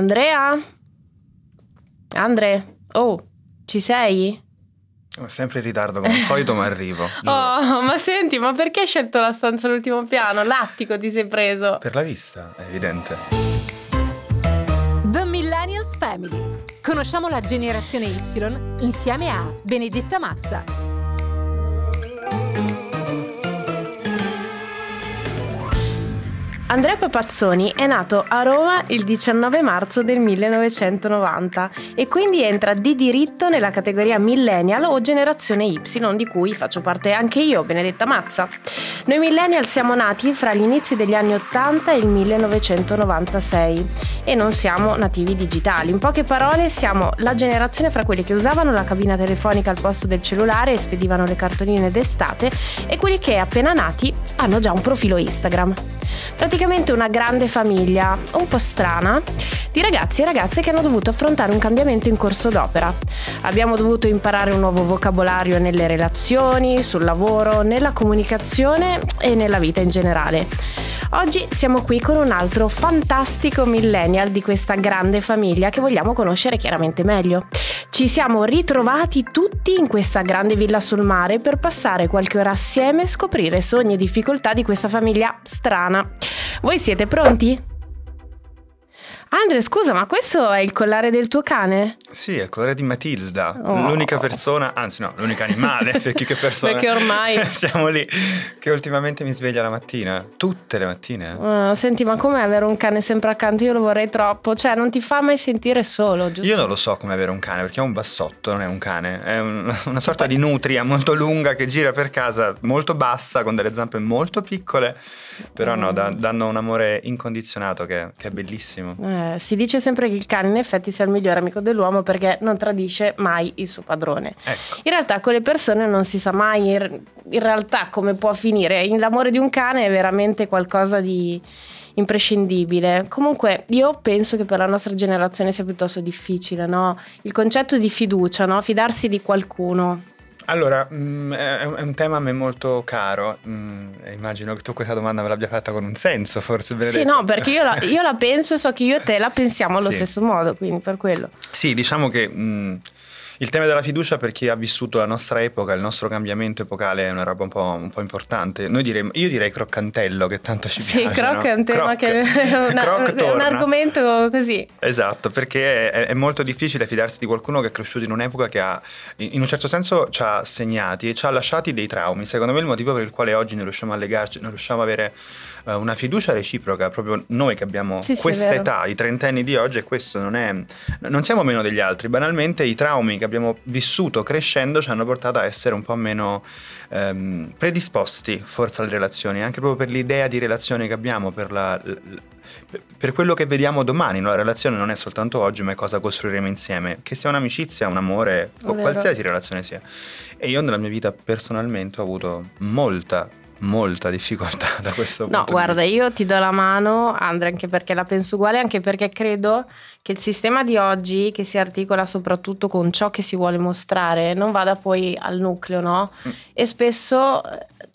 Andrea? Andre? Oh, ci sei? Sempre in ritardo come al solito, ma arrivo. giuro. Oh, ma senti, ma perché hai scelto la stanza all'ultimo piano? L'attico ti sei preso? Per la vista, è evidente. The Millennials Family. Conosciamo la generazione Y insieme a Benedetta Mazza. Andrea Papazzoni è nato a Roma il 19 marzo del 1990 e quindi entra di diritto nella categoria millennial o generazione Y, di cui faccio parte anche io, Benedetta Mazza. Noi millennial siamo nati fra gli inizi degli anni 80 e il 1996 e non siamo nativi digitali. In poche parole siamo la generazione fra quelli che usavano la cabina telefonica al posto del cellulare e spedivano le cartoline d'estate e quelli che appena nati hanno già un profilo Instagram. Praticamente una grande famiglia, un po' strana, di ragazzi e ragazze che hanno dovuto affrontare un cambiamento in corso d'opera. Abbiamo dovuto imparare un nuovo vocabolario nelle relazioni, sul lavoro, nella comunicazione e nella vita in generale. Oggi siamo qui con un altro fantastico millennial di questa grande famiglia che vogliamo conoscere chiaramente meglio. Ci siamo ritrovati tutti in questa grande villa sul mare per passare qualche ora assieme e scoprire sogni e difficoltà di questa famiglia strana. Voi siete pronti? Andre, scusa, ma questo è il collare del tuo cane? Sì, è il colore di Matilda, Oh. l'unica persona, anzi no, l'unico animale, perché che persona... Perché ormai- Siamo lì, che ultimamente mi sveglia la mattina, tutte le mattine. Ah, senti, ma com'è avere un cane sempre accanto? Io lo vorrei troppo, cioè non ti fa mai sentire solo, giusto? Io non lo so come avere un cane, perché è un bassotto, non è un cane, è un- una sorta di nutria molto lunga che gira per casa, molto bassa, con delle zampe molto piccole, però no, da- danno un amore incondizionato che, che è bellissimo. Eh, si dice sempre che il cane in effetti sia il migliore amico dell'uomo perché non tradisce mai il suo padrone. Ecco. In realtà con le persone non si sa mai in, in realtà come può finire. L'amore di un cane è veramente qualcosa di imprescindibile. Comunque io penso che per la nostra generazione sia piuttosto difficile, no? Il concetto di fiducia, no? Fidarsi di qualcuno. Allora, mm, è un tema a me molto caro, mm, immagino che tu questa domanda me l'abbia fatta con un senso, forse. Sì, Benedetta. no, perché io la, io la penso e so che io e te la pensiamo allo Sì. stesso modo, quindi per quello. Sì, diciamo che mm, il tema della fiducia per chi ha vissuto la nostra epoca, il nostro cambiamento epocale è una roba un po', un po' importante. Noi diremmo, io direi croccantello, che tanto ci Sì, piace. croc no? è un tema Croc. che è, un torna. argomento così. Esatto, perché è, è molto difficile fidarsi di qualcuno che è cresciuto in un'epoca che ha, in un certo senso, ci ha segnati e ci ha lasciati dei traumi. Secondo me il motivo per il quale oggi non riusciamo a legarci, non riusciamo a avere eh, una fiducia reciproca, proprio noi che abbiamo Sì, sì, questa vero. età, i trentenni di oggi, e questo non è, non siamo meno degli altri. Banalmente i traumi che abbiamo vissuto crescendo ci hanno portato a essere un po' meno ehm, predisposti forse alle relazioni, anche proprio per l'idea di relazione che abbiamo, per la- per quello che vediamo domani, no? la relazione non è soltanto oggi, ma è cosa costruiremo insieme, che sia un'amicizia, un amore, o qualsiasi relazione sia. E io nella mia vita personalmente ho avuto molta, molta difficoltà da questo punto No, guarda, io ti do la mano, Andrea, anche perché la penso uguale, anche perché credo che il sistema di oggi, che si articola soprattutto con ciò che si vuole mostrare, non vada poi al nucleo, no? Mm. E spesso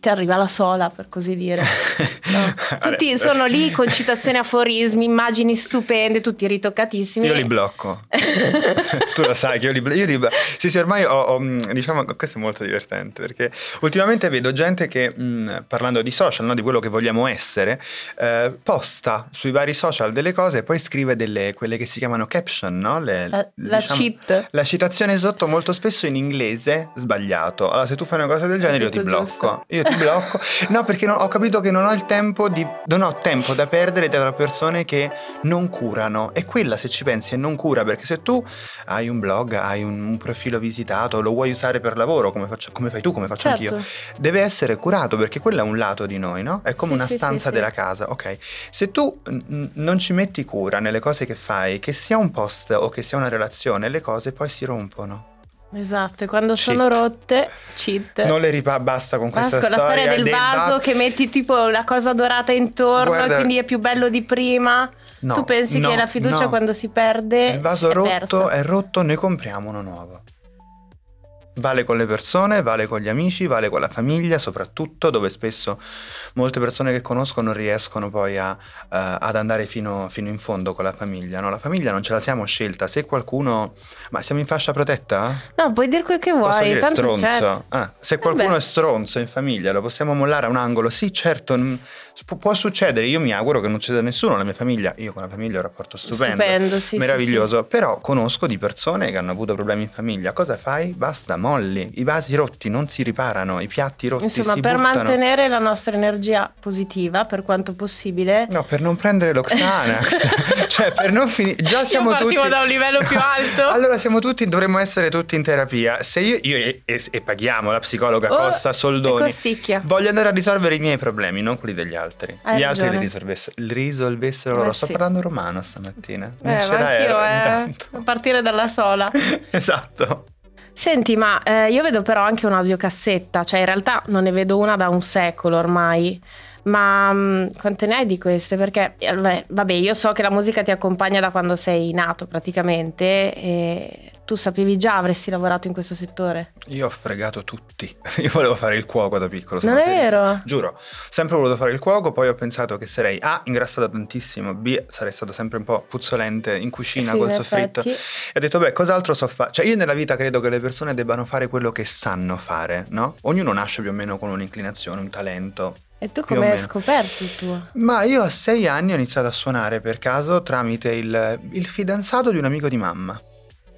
ti arriva la sola, per così dire. No. Tutti sono lì con citazioni, aforismi, immagini stupende, tutti ritoccatissimi. Io li blocco. tu lo sai che io li blocco. Io li sì, sì, ormai ho, ho, diciamo, questo è molto divertente perché ultimamente vedo gente che, mh, parlando di social, no, di quello che vogliamo essere, eh, posta sui vari social delle cose e poi scrive delle, quelle che si chiamano caption, no? Le- La, la diciamo- cheat. La citazione sotto molto spesso in inglese sbagliato. Allora, se tu fai una cosa del genere, io ti blocco. giusto. Io ti blocco. No, perché non- ho capito che non ho il tempo di. Non ho tempo da perdere tra persone che non curano. E quella, se ci pensi, è non cura. Perché se tu hai un blog, hai un, profilo visitato, lo vuoi usare per lavoro, come, faccio- come fai tu, come faccio Certo. anch'io, deve essere curato perché quello è un lato di noi, no? È come Sì, una sì, stanza sì. della casa. Ok. Se tu mm, non ci metti cura nelle cose che fai, che sia un post o che sia una relazione, le cose poi si rompono. Esatto, e quando Cheat. sono rotte, cheat. Non le ripa basta con questa Basta, con la storia del, vaso vaso. che metti tipo la cosa dorata intorno Guarda- e quindi è più bello di prima. No, tu pensi no, che la fiducia no. quando si perde Il vaso è rotto persa. è rotto, ne compriamo uno nuovo. Vale con le persone, vale con gli amici, vale con la famiglia, soprattutto dove spesso molte persone che conosco non riescono poi a, uh, ad andare fino, fino, in fondo con la famiglia. No? La famiglia non ce la siamo scelta. Se qualcuno. Ma siamo in fascia protetta? No, puoi dire quel che vuoi. Posso dire tanto stronzo. Certo. Ah, se qualcuno Vabbè. è stronzo in famiglia, lo possiamo mollare a un angolo? Sì, certo, può succedere. Io mi auguro che non succeda a nessuno nella mia famiglia. Io con la famiglia ho un rapporto stupendo. Stupendo, sì, sì, meraviglioso. Però conosco di persone che hanno avuto problemi in famiglia. Cosa fai? Basta, molli. I vasi rotti non si riparano, i piatti rotti Insomma, si per buttano. mantenere la nostra energia positiva per quanto possibile. No, per non prendere l'Oxanax. cioè, per non finire. Già siamo Io partivo tutti. da un livello più alto. Allora siamo tutti, dovremmo essere tutti in terapia. Se io, io e, e- e paghiamo la psicologa Oh, Costa Soldoni. costicchia. Voglio andare a risolvere i miei problemi, non quelli degli altri. Hai Gli altri li, ragione. risolvessero, li risolvessero Eh, loro. Sto sì. parlando romano stamattina. Non Eh, ce ogni anch'io, eh, a partire dalla sola. esatto. Senti, ma eh, io vedo però anche un'audiocassetta, cioè in realtà non ne vedo una da un secolo ormai. Ma mh, quante ne hai di queste? Perché eh, vabbè, vabbè, io so che la musica ti accompagna da quando sei nato praticamente e tu sapevi già, avresti lavorato in questo settore. Io ho fregato tutti. Io volevo fare il cuoco da piccolo. Non è vero? Giuro, sempre voluto fare il cuoco, poi ho pensato che sarei A, ingrassato tantissimo, B, sarei stato sempre un po' puzzolente in cucina Sì, col soffritto. effetti. E ho detto, beh, cos'altro so fare? Cioè, io nella vita credo che le persone debbano fare quello che sanno fare, no? Ognuno nasce più o meno con un'inclinazione, un talento. E tu come hai scoperto il tuo? Ma io a sei anni ho iniziato a suonare per caso tramite il, il fidanzato di un amico di mamma.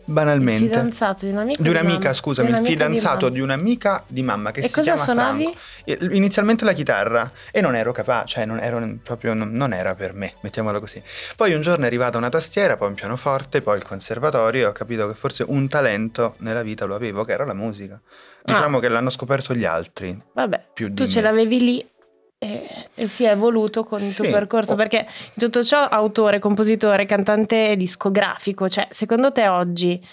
Il Banalmente. fidanzato di un'amica Di di un'amica, mamma. scusami, Di il di fidanzato di un'amica di mamma che E si cosa chiama suonavi? Franco. Inizialmente la chitarra e non ero capace, cioè non ero proprio non, era per me, mettiamola così. Poi un giorno è arrivata una tastiera, poi un pianoforte, poi il conservatorio e ho capito che forse un talento nella vita lo avevo, che era la musica. Diciamo che l'hanno scoperto gli altri. Vabbè, più di tu ce me. l'avevi lì e, e si è evoluto con il tuo Sì, percorso oh. perché in tutto ciò autore, compositore, cantante discografico, cioè secondo te oggi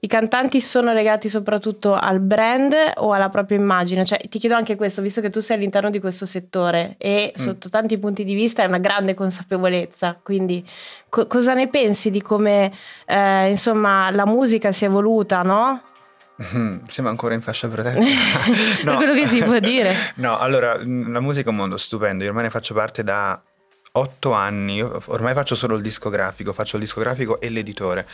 i cantanti sono legati soprattutto al brand o alla propria immagine? Cioè, ti chiedo anche questo, visto che tu sei all'interno di questo settore e Mm. sotto tanti punti di vista è una grande consapevolezza, quindi co- cosa ne pensi di come eh, insomma la musica si è evoluta, no? Siamo ancora in fascia protetta. Per quello che si può dire. No, allora, mh, la musica è un mondo stupendo. Io ormai ne faccio parte da otto anni. Io ormai faccio solo il discografico, faccio il discografico e l'editore.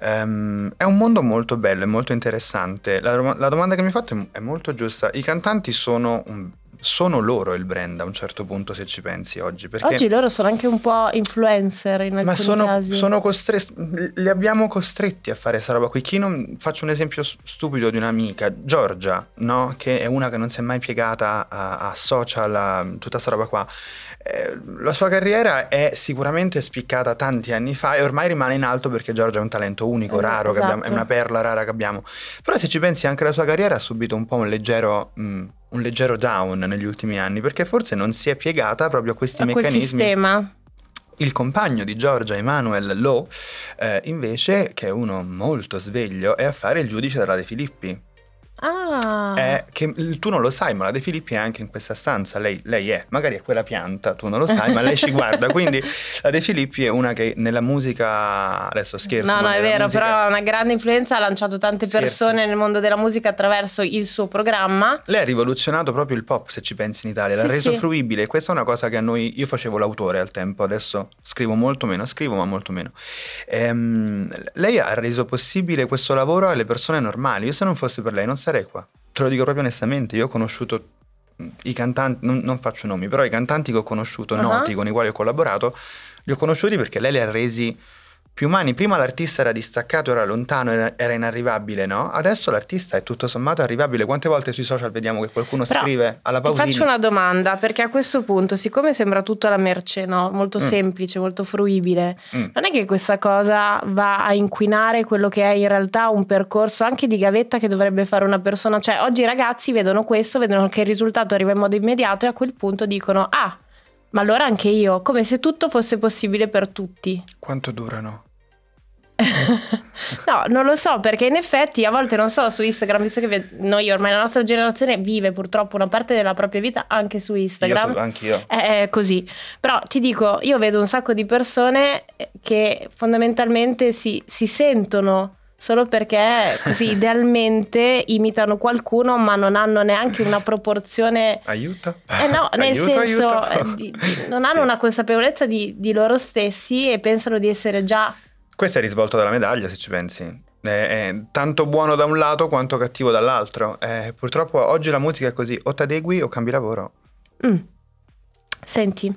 Ehm, è un mondo molto bello, è molto interessante. La, la domanda che mi fate è- è molto giusta. I cantanti sono, un- sono loro il brand a un certo punto, se ci pensi oggi. Perché Oggi loro sono anche un po' influencer in alcuni ma sono, casi. sono costretti, li abbiamo costretti a fare questa roba qui. Chi non, faccio un esempio stupido di un'amica, Giorgia, no? che è una che non si è mai piegata a, a social, a tutta questa roba qua. Eh, la sua carriera è sicuramente spiccata tanti anni fa e ormai rimane in alto perché Giorgia è un talento unico, Esatto, raro, che abbiamo- è esatto. una perla rara che abbiamo. Però se ci pensi anche la sua carriera ha subito un po' un leggero, mm, un leggero down negli ultimi anni perché forse non si è piegata proprio a questi a quel meccanismi. sistema. Il compagno di Giorgia, Emanuel Lowe, eh, invece, che è uno molto sveglio, è a fare il giudice della De Filippi. Ah, È che tu non lo sai, ma la De Filippi è anche in questa stanza. Lei, lei è, magari è quella pianta, tu non lo sai, ma lei ci guarda. Quindi la De Filippi è una che nella musica. Adesso scherzo. no, no, è vero, musica- però ha una grande influenza, ha lanciato tante Scherzo. persone nel mondo della musica attraverso il suo programma. Lei ha rivoluzionato proprio il pop, se ci pensi in Italia, l'ha Sì, reso sì. fruibile. Questa è una cosa che a noi, io facevo l'autore al tempo, adesso scrivo molto meno, scrivo ma molto meno. Ehm, lei ha reso possibile questo lavoro alle persone normali. Io se non fosse per lei non sarei qua. Te lo dico proprio onestamente, io ho conosciuto mh, i cantanti, non, non faccio nomi, però i cantanti che ho conosciuto, Ah. noti, con i quali ho collaborato, li ho conosciuti perché lei li ha resi più umani. Prima l'artista era distaccato, era lontano, era, era inarrivabile, no? Adesso l'artista è tutto sommato arrivabile. Quante volte sui social vediamo che qualcuno Però scrive alla Ti pausina? faccio una domanda, perché a questo punto, siccome sembra tutto alla merce, no? molto Mm. semplice, molto fruibile, Mm. non è che questa cosa va a inquinare quello che è in realtà un percorso anche di gavetta che dovrebbe fare una persona? Cioè, oggi i ragazzi vedono questo, vedono che il risultato arriva in modo immediato e a quel punto dicono: Ah, ma allora anche io, come se tutto fosse possibile per tutti. Quanto durano? no, non lo so, perché in effetti a volte non so su Instagram, visto che noi ormai la nostra generazione vive purtroppo una parte della propria vita anche su Io Instagram. so, anch'io. È è così, però ti dico, io vedo un sacco di persone che fondamentalmente si, si sentono solo perché così idealmente imitano qualcuno ma non hanno neanche una proporzione... Aiuto? Eh no, nel Aiuto, senso aiuto. eh, di- di- non Sì. hanno una consapevolezza di, di loro stessi e pensano di essere già... Questo è il risvolto della medaglia, se ci pensi. È, è tanto buono da un lato quanto cattivo dall'altro. Eh, purtroppo oggi la musica è così, o t'adegui o cambi lavoro. Mm. Senti,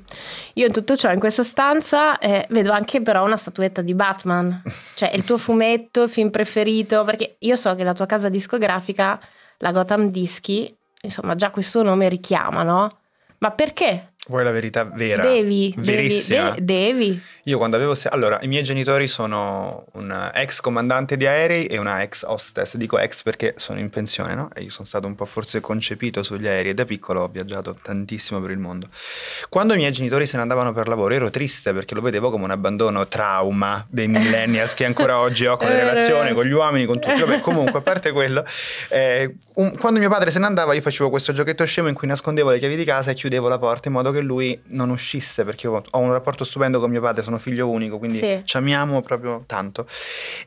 io in tutto ciò in questa stanza eh, vedo anche però una statuetta di Batman, cioè il tuo fumetto, il film preferito, perché io so che la tua casa discografica, la Gotham Dischi, insomma già questo nome richiama, no? Ma perché? Vuoi la verità vera? Devi, devi, Verissima. de- devi. Io quando avevo... se- Allora, i miei genitori sono un ex comandante di aerei e una ex hostess. Dico ex perché sono in pensione, no? E io sono stato un po' forse concepito sugli aerei da piccolo ho viaggiato tantissimo per il mondo. Quando i miei genitori se ne andavano per lavoro ero triste perché lo vedevo come un abbandono trauma dei millennials che ancora oggi ho con le Eh, relazioni, eh. con gli uomini, con tutti. Vabbè, comunque, a parte quello, eh, un- quando mio padre se ne andava io facevo questo giochetto scemo in cui nascondevo le chiavi di casa e chiudevo la porta in modo che lui non uscisse perché ho un rapporto stupendo con mio padre, sono figlio unico, quindi Sì. ci amiamo proprio tanto.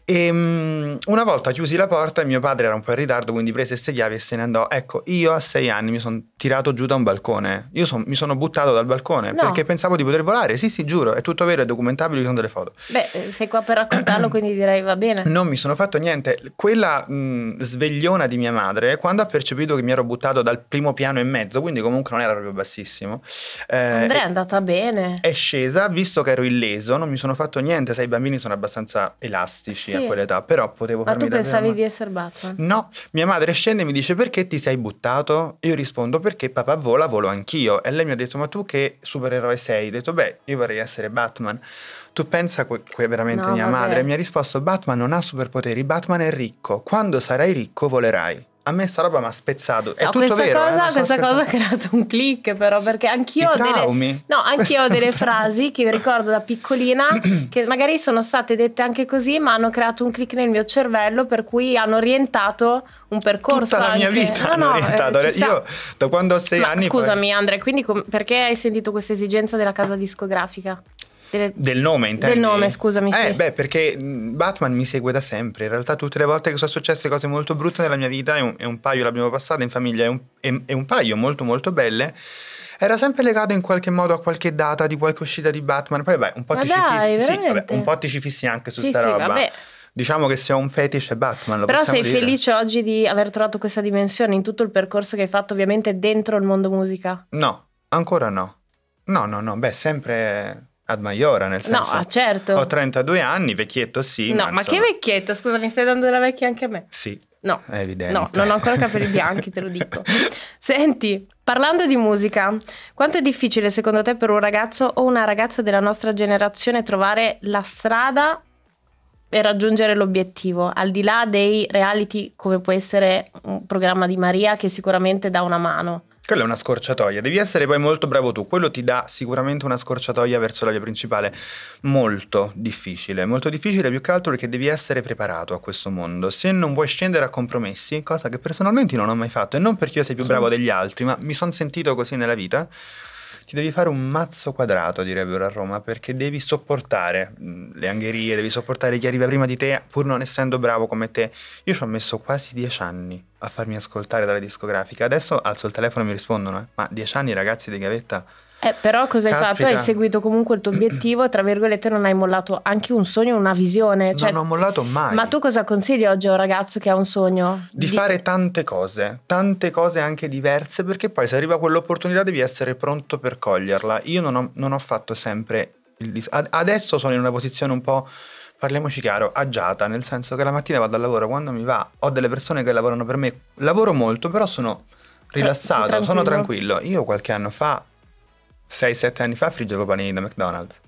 E mm, una volta chiusi la porta e mio padre era un po' in ritardo, quindi prese queste chiavi e se ne andò. Ecco, io a sei anni mi sono tirato giù da un balcone. Io son- mi sono buttato dal balcone No. perché pensavo di poter volare. Sì, sì, giuro, è tutto vero, è documentabile, ci sono delle foto. Beh, eh, sei qua per raccontarlo, quindi direi va bene. Non mi sono fatto niente. Quella mh, svegliona di mia madre, quando ha percepito che mi ero buttato dal primo piano e mezzo, quindi comunque non era proprio bassissimo, eh, Andrea è andata bene. è scesa, visto che ero illeso, non mi sono fatto niente, sai, i bambini sono abbastanza elastici Sì. a quell'età, però potevo Ma farmi tu davvero pensavi male. di essere Batman? No, mia madre scende e mi dice perché ti sei buttato? Io rispondo perché papà vola, volo anch'io. E lei mi ha detto ma tu che supereroe sei? Ho detto beh, io vorrei essere Batman. Tu pensa que- que- veramente No, mia vabbè. madre mi ha risposto Batman non ha superpoteri, Batman è ricco. Quando sarai ricco volerai. A me sta roba mi ha spezzato. È No, tutto questa vero. eh, cosa, sto questa cosa ha creato un click però perché anch'io I ho delle, no, anch'io ho delle frasi che ricordo da piccolina che magari sono state dette anche così ma hanno creato un click nel mio cervello per cui hanno orientato un percorso Tutta la mia vita No, hanno no, eh, orientato. sta. Io da quando ho sei Ma anni... poi- scusami Andrea quindi com- perché hai sentito questa esigenza della casa discografica? Delle- Del nome, intendi? Del nome, scusami, Eh, sì. beh, perché mh, Batman mi segue da sempre. In realtà, tutte le volte che sono successe cose molto brutte nella mia vita, e un, e un paio l'abbiamo passata in famiglia, e un, e- e un paio molto, molto belle. Era sempre legato in qualche modo a qualche data di qualche uscita di Batman. Poi, vabbè, un po' Ma ti ci fissi. Sì, veramente? vabbè, un po' ti ci fissi anche su Sì, sta sì, roba. vabbè. Diciamo che se ho un fetish è Batman. Però sei dire. felice oggi di aver trovato questa dimensione in tutto il percorso che hai fatto ovviamente dentro il mondo musica? No, ancora no. No, no, no. Beh, sempre ad Maiora, nel senso. No, ah, certo. Ho 32 anni, vecchietto sì. no, ma che insomma- vecchietto, scusa, mi stai dando della vecchia anche a me? Sì, No. è evidente. No, non ho ancora capelli bianchi, te lo dico. Senti, parlando di musica, quanto è difficile secondo te per un ragazzo o una ragazza della nostra generazione trovare la strada e raggiungere l'obiettivo, al di là dei reality come può essere un programma di Maria che sicuramente dà una mano? Quella è una scorciatoia, devi essere poi molto bravo tu, quello ti dà sicuramente una scorciatoia verso la via principale, molto difficile, molto difficile più che altro perché devi essere preparato a questo mondo, se non vuoi scendere a compromessi, cosa che personalmente non ho mai fatto e non perché io sei più bravo degli altri, ma mi sono sentito così nella vita, ti devi fare un mazzo quadrato, direbbero a Roma, perché devi sopportare mh, le angherie, devi sopportare chi arriva prima di te, pur non essendo bravo come te. Io ci ho messo quasi dieci anni a farmi ascoltare dalla discografica. Adesso alzo il telefono e mi rispondono, eh. ma dieci anni ragazzi di gavetta? Eh, però cosa hai Caspita. fatto? Hai seguito comunque il tuo obiettivo, tra virgolette non hai mollato anche un sogno, una visione. Cioè, non ho mollato mai. ma tu cosa consigli oggi a un ragazzo che ha un sogno? Di fare tante cose, tante cose anche diverse, perché poi se arriva quell'opportunità devi essere pronto per coglierla. Io non ho, non ho fatto sempre il Adesso sono in una posizione un po', parliamoci chiaro, agiata, nel senso che la mattina vado al lavoro, quando mi va, ho delle persone che lavorano per me, lavoro molto, però sono rilassato, tranquillo. sono tranquillo. Io qualche anno fa, 6-7 anni fa, friggevo panini da McDonald's.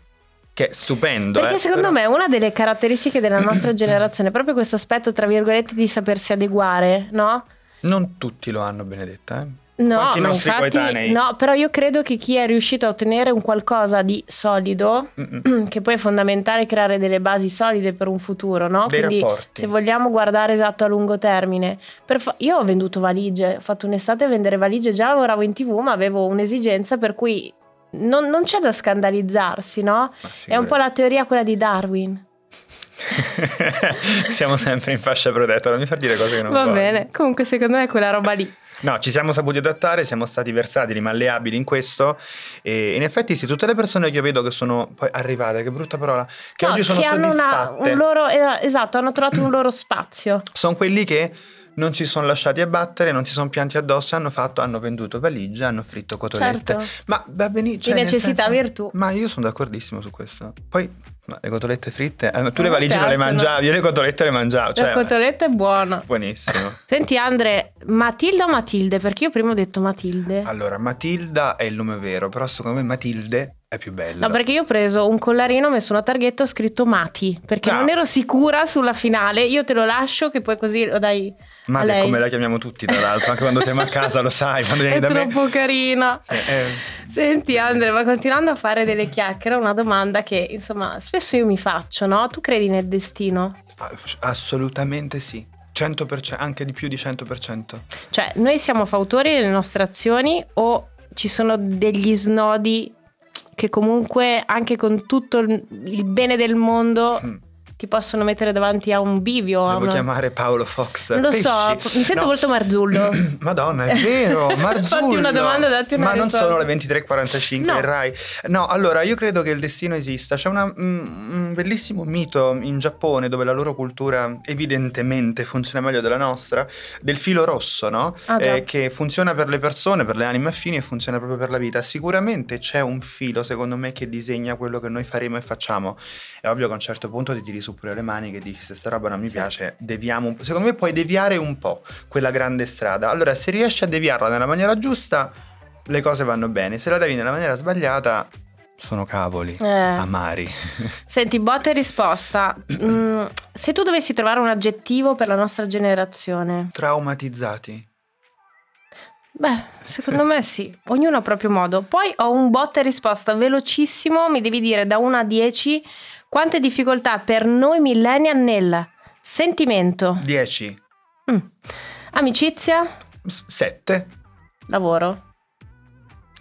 Che è stupendo. Perché eh, secondo però- me una delle caratteristiche della nostra generazione è proprio questo aspetto, tra virgolette, di sapersi adeguare, no? Non tutti lo hanno, Benedetta. Eh? No, infatti, no, però io credo che chi è riuscito a ottenere un qualcosa di solido, Mm-mm. che poi è fondamentale creare delle basi solide per un futuro, no? Dei Quindi rapporti. se vogliamo guardare esatto a lungo termine, fa- io ho venduto valigie, ho fatto un'estate a vendere valigie, già lavoravo in tv, ma avevo un'esigenza per cui non, non c'è da scandalizzarsi, no? È un po' la teoria quella di Darwin. siamo sempre in fascia protetta, non mi fa dire cose che non Va voglio. bene, comunque secondo me è quella roba lì. No, ci siamo saputi adattare, siamo stati versatili, malleabili in questo e in effetti sì, tutte le persone che io vedo che sono poi arrivate, che brutta parola, che No, oggi sono che hanno una- soddisfatte, un loro, esatto, hanno trovato un loro spazio. sono quelli che non si sono lasciati abbattere, non si sono pianti addosso, hanno fatto, hanno venduto valigie, hanno fritto cotolette. Certo. Ma va benissimo. Di necessità virtù. Ma io sono d'accordissimo su questo. Poi ma le cotolette fritte, eh, tu le me valigie non le mangiavi, io le cotolette le mangiavo. Cioè, La cotoletta è buona. buonissimo. Senti Andre, Matilda o Matilde? Perché io prima ho detto Matilde. Allora, Matilda è il nome vero, però secondo me Matilde è più bella. No, perché io ho preso un collarino, ho messo una targhetta e ho scritto Mati, perché No. non ero sicura sulla finale. Io te lo lascio che poi così lo dai Ma a è come la chiamiamo tutti, tra l'altro, anche quando siamo a casa, lo sai, quando vieni È da me. troppo carina. Sì, eh, Senti Andre, ma continuando a fare delle chiacchiere, una domanda che insomma spesso io mi faccio, no? Tu credi nel destino? assolutamente sì. 100%, anche di più di 100%. Cioè, noi siamo fautori delle nostre azioni o ci sono degli snodi che comunque anche con tutto il il bene del mondo Mm. Ti possono mettere davanti a un bivio? Devo una- chiamare Paolo Fox. Non lo so, Pesci. mi sento No. molto Marzullo. Madonna, è vero, Marzullo. Fatti una domanda, datti una Ma non risposta. sono le 23.45 No. Rai. No, allora io credo che il destino esista. C'è una- mm, un bellissimo mito in Giappone dove la loro cultura evidentemente funziona meglio della nostra, del filo rosso, no? Ah. Eh, che funziona per le persone, per le anime affini e funziona proprio per la vita. Sicuramente c'è un filo, secondo me, che disegna quello che noi faremo e facciamo. È ovvio che a un certo punto ti tiri su pure le mani che dici se sta roba non mi Sì. piace, deviamo un po'. Secondo me puoi deviare un po' quella grande strada. Allora, se riesci a deviarla nella maniera giusta, le cose vanno bene. Se la devi nella maniera sbagliata, sono cavoli. Eh. Amari. Senti, botta e risposta. Mm, se tu dovessi trovare un aggettivo per la nostra generazione, Traumatizzati. beh, secondo me sì, ognuno a proprio modo. Poi ho un botta e risposta velocissimo, mi devi dire da 1 a 10 quante difficoltà per noi millennial nel sentimento, 10. Mm. amicizia, 7. lavoro.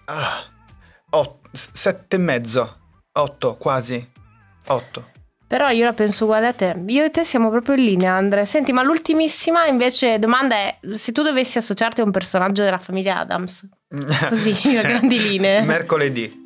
Ah, 7 e mezzo. 8, quasi. 8. Però io la penso uguale a te. Io e te siamo proprio in linea, Andre. Senti, ma l'ultimissima invece domanda è: se tu dovessi associarti a un personaggio della famiglia Adams, così a grandi linee. Mercoledì.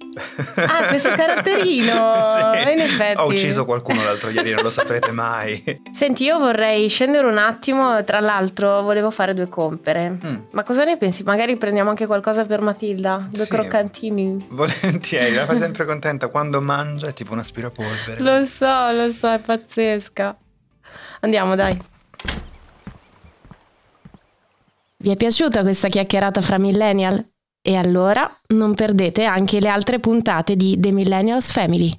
Ah, questo caratterino! Sì. In effetti. Ho ucciso qualcuno l'altro ieri, non lo saprete mai. Senti, io vorrei scendere un attimo. Tra l'altro, volevo fare due compere. Mm, Ma cosa ne pensi? Magari prendiamo anche qualcosa per Matilda? Due Sì. croccantini. volentieri, la fai sempre contenta. Quando mangia è tipo un aspirapolvere. Lo so, lo so, è pazzesca. Andiamo, dai. Vi è piaciuta questa chiacchierata fra millennial? E allora non perdete anche le altre puntate di The Millennials Family.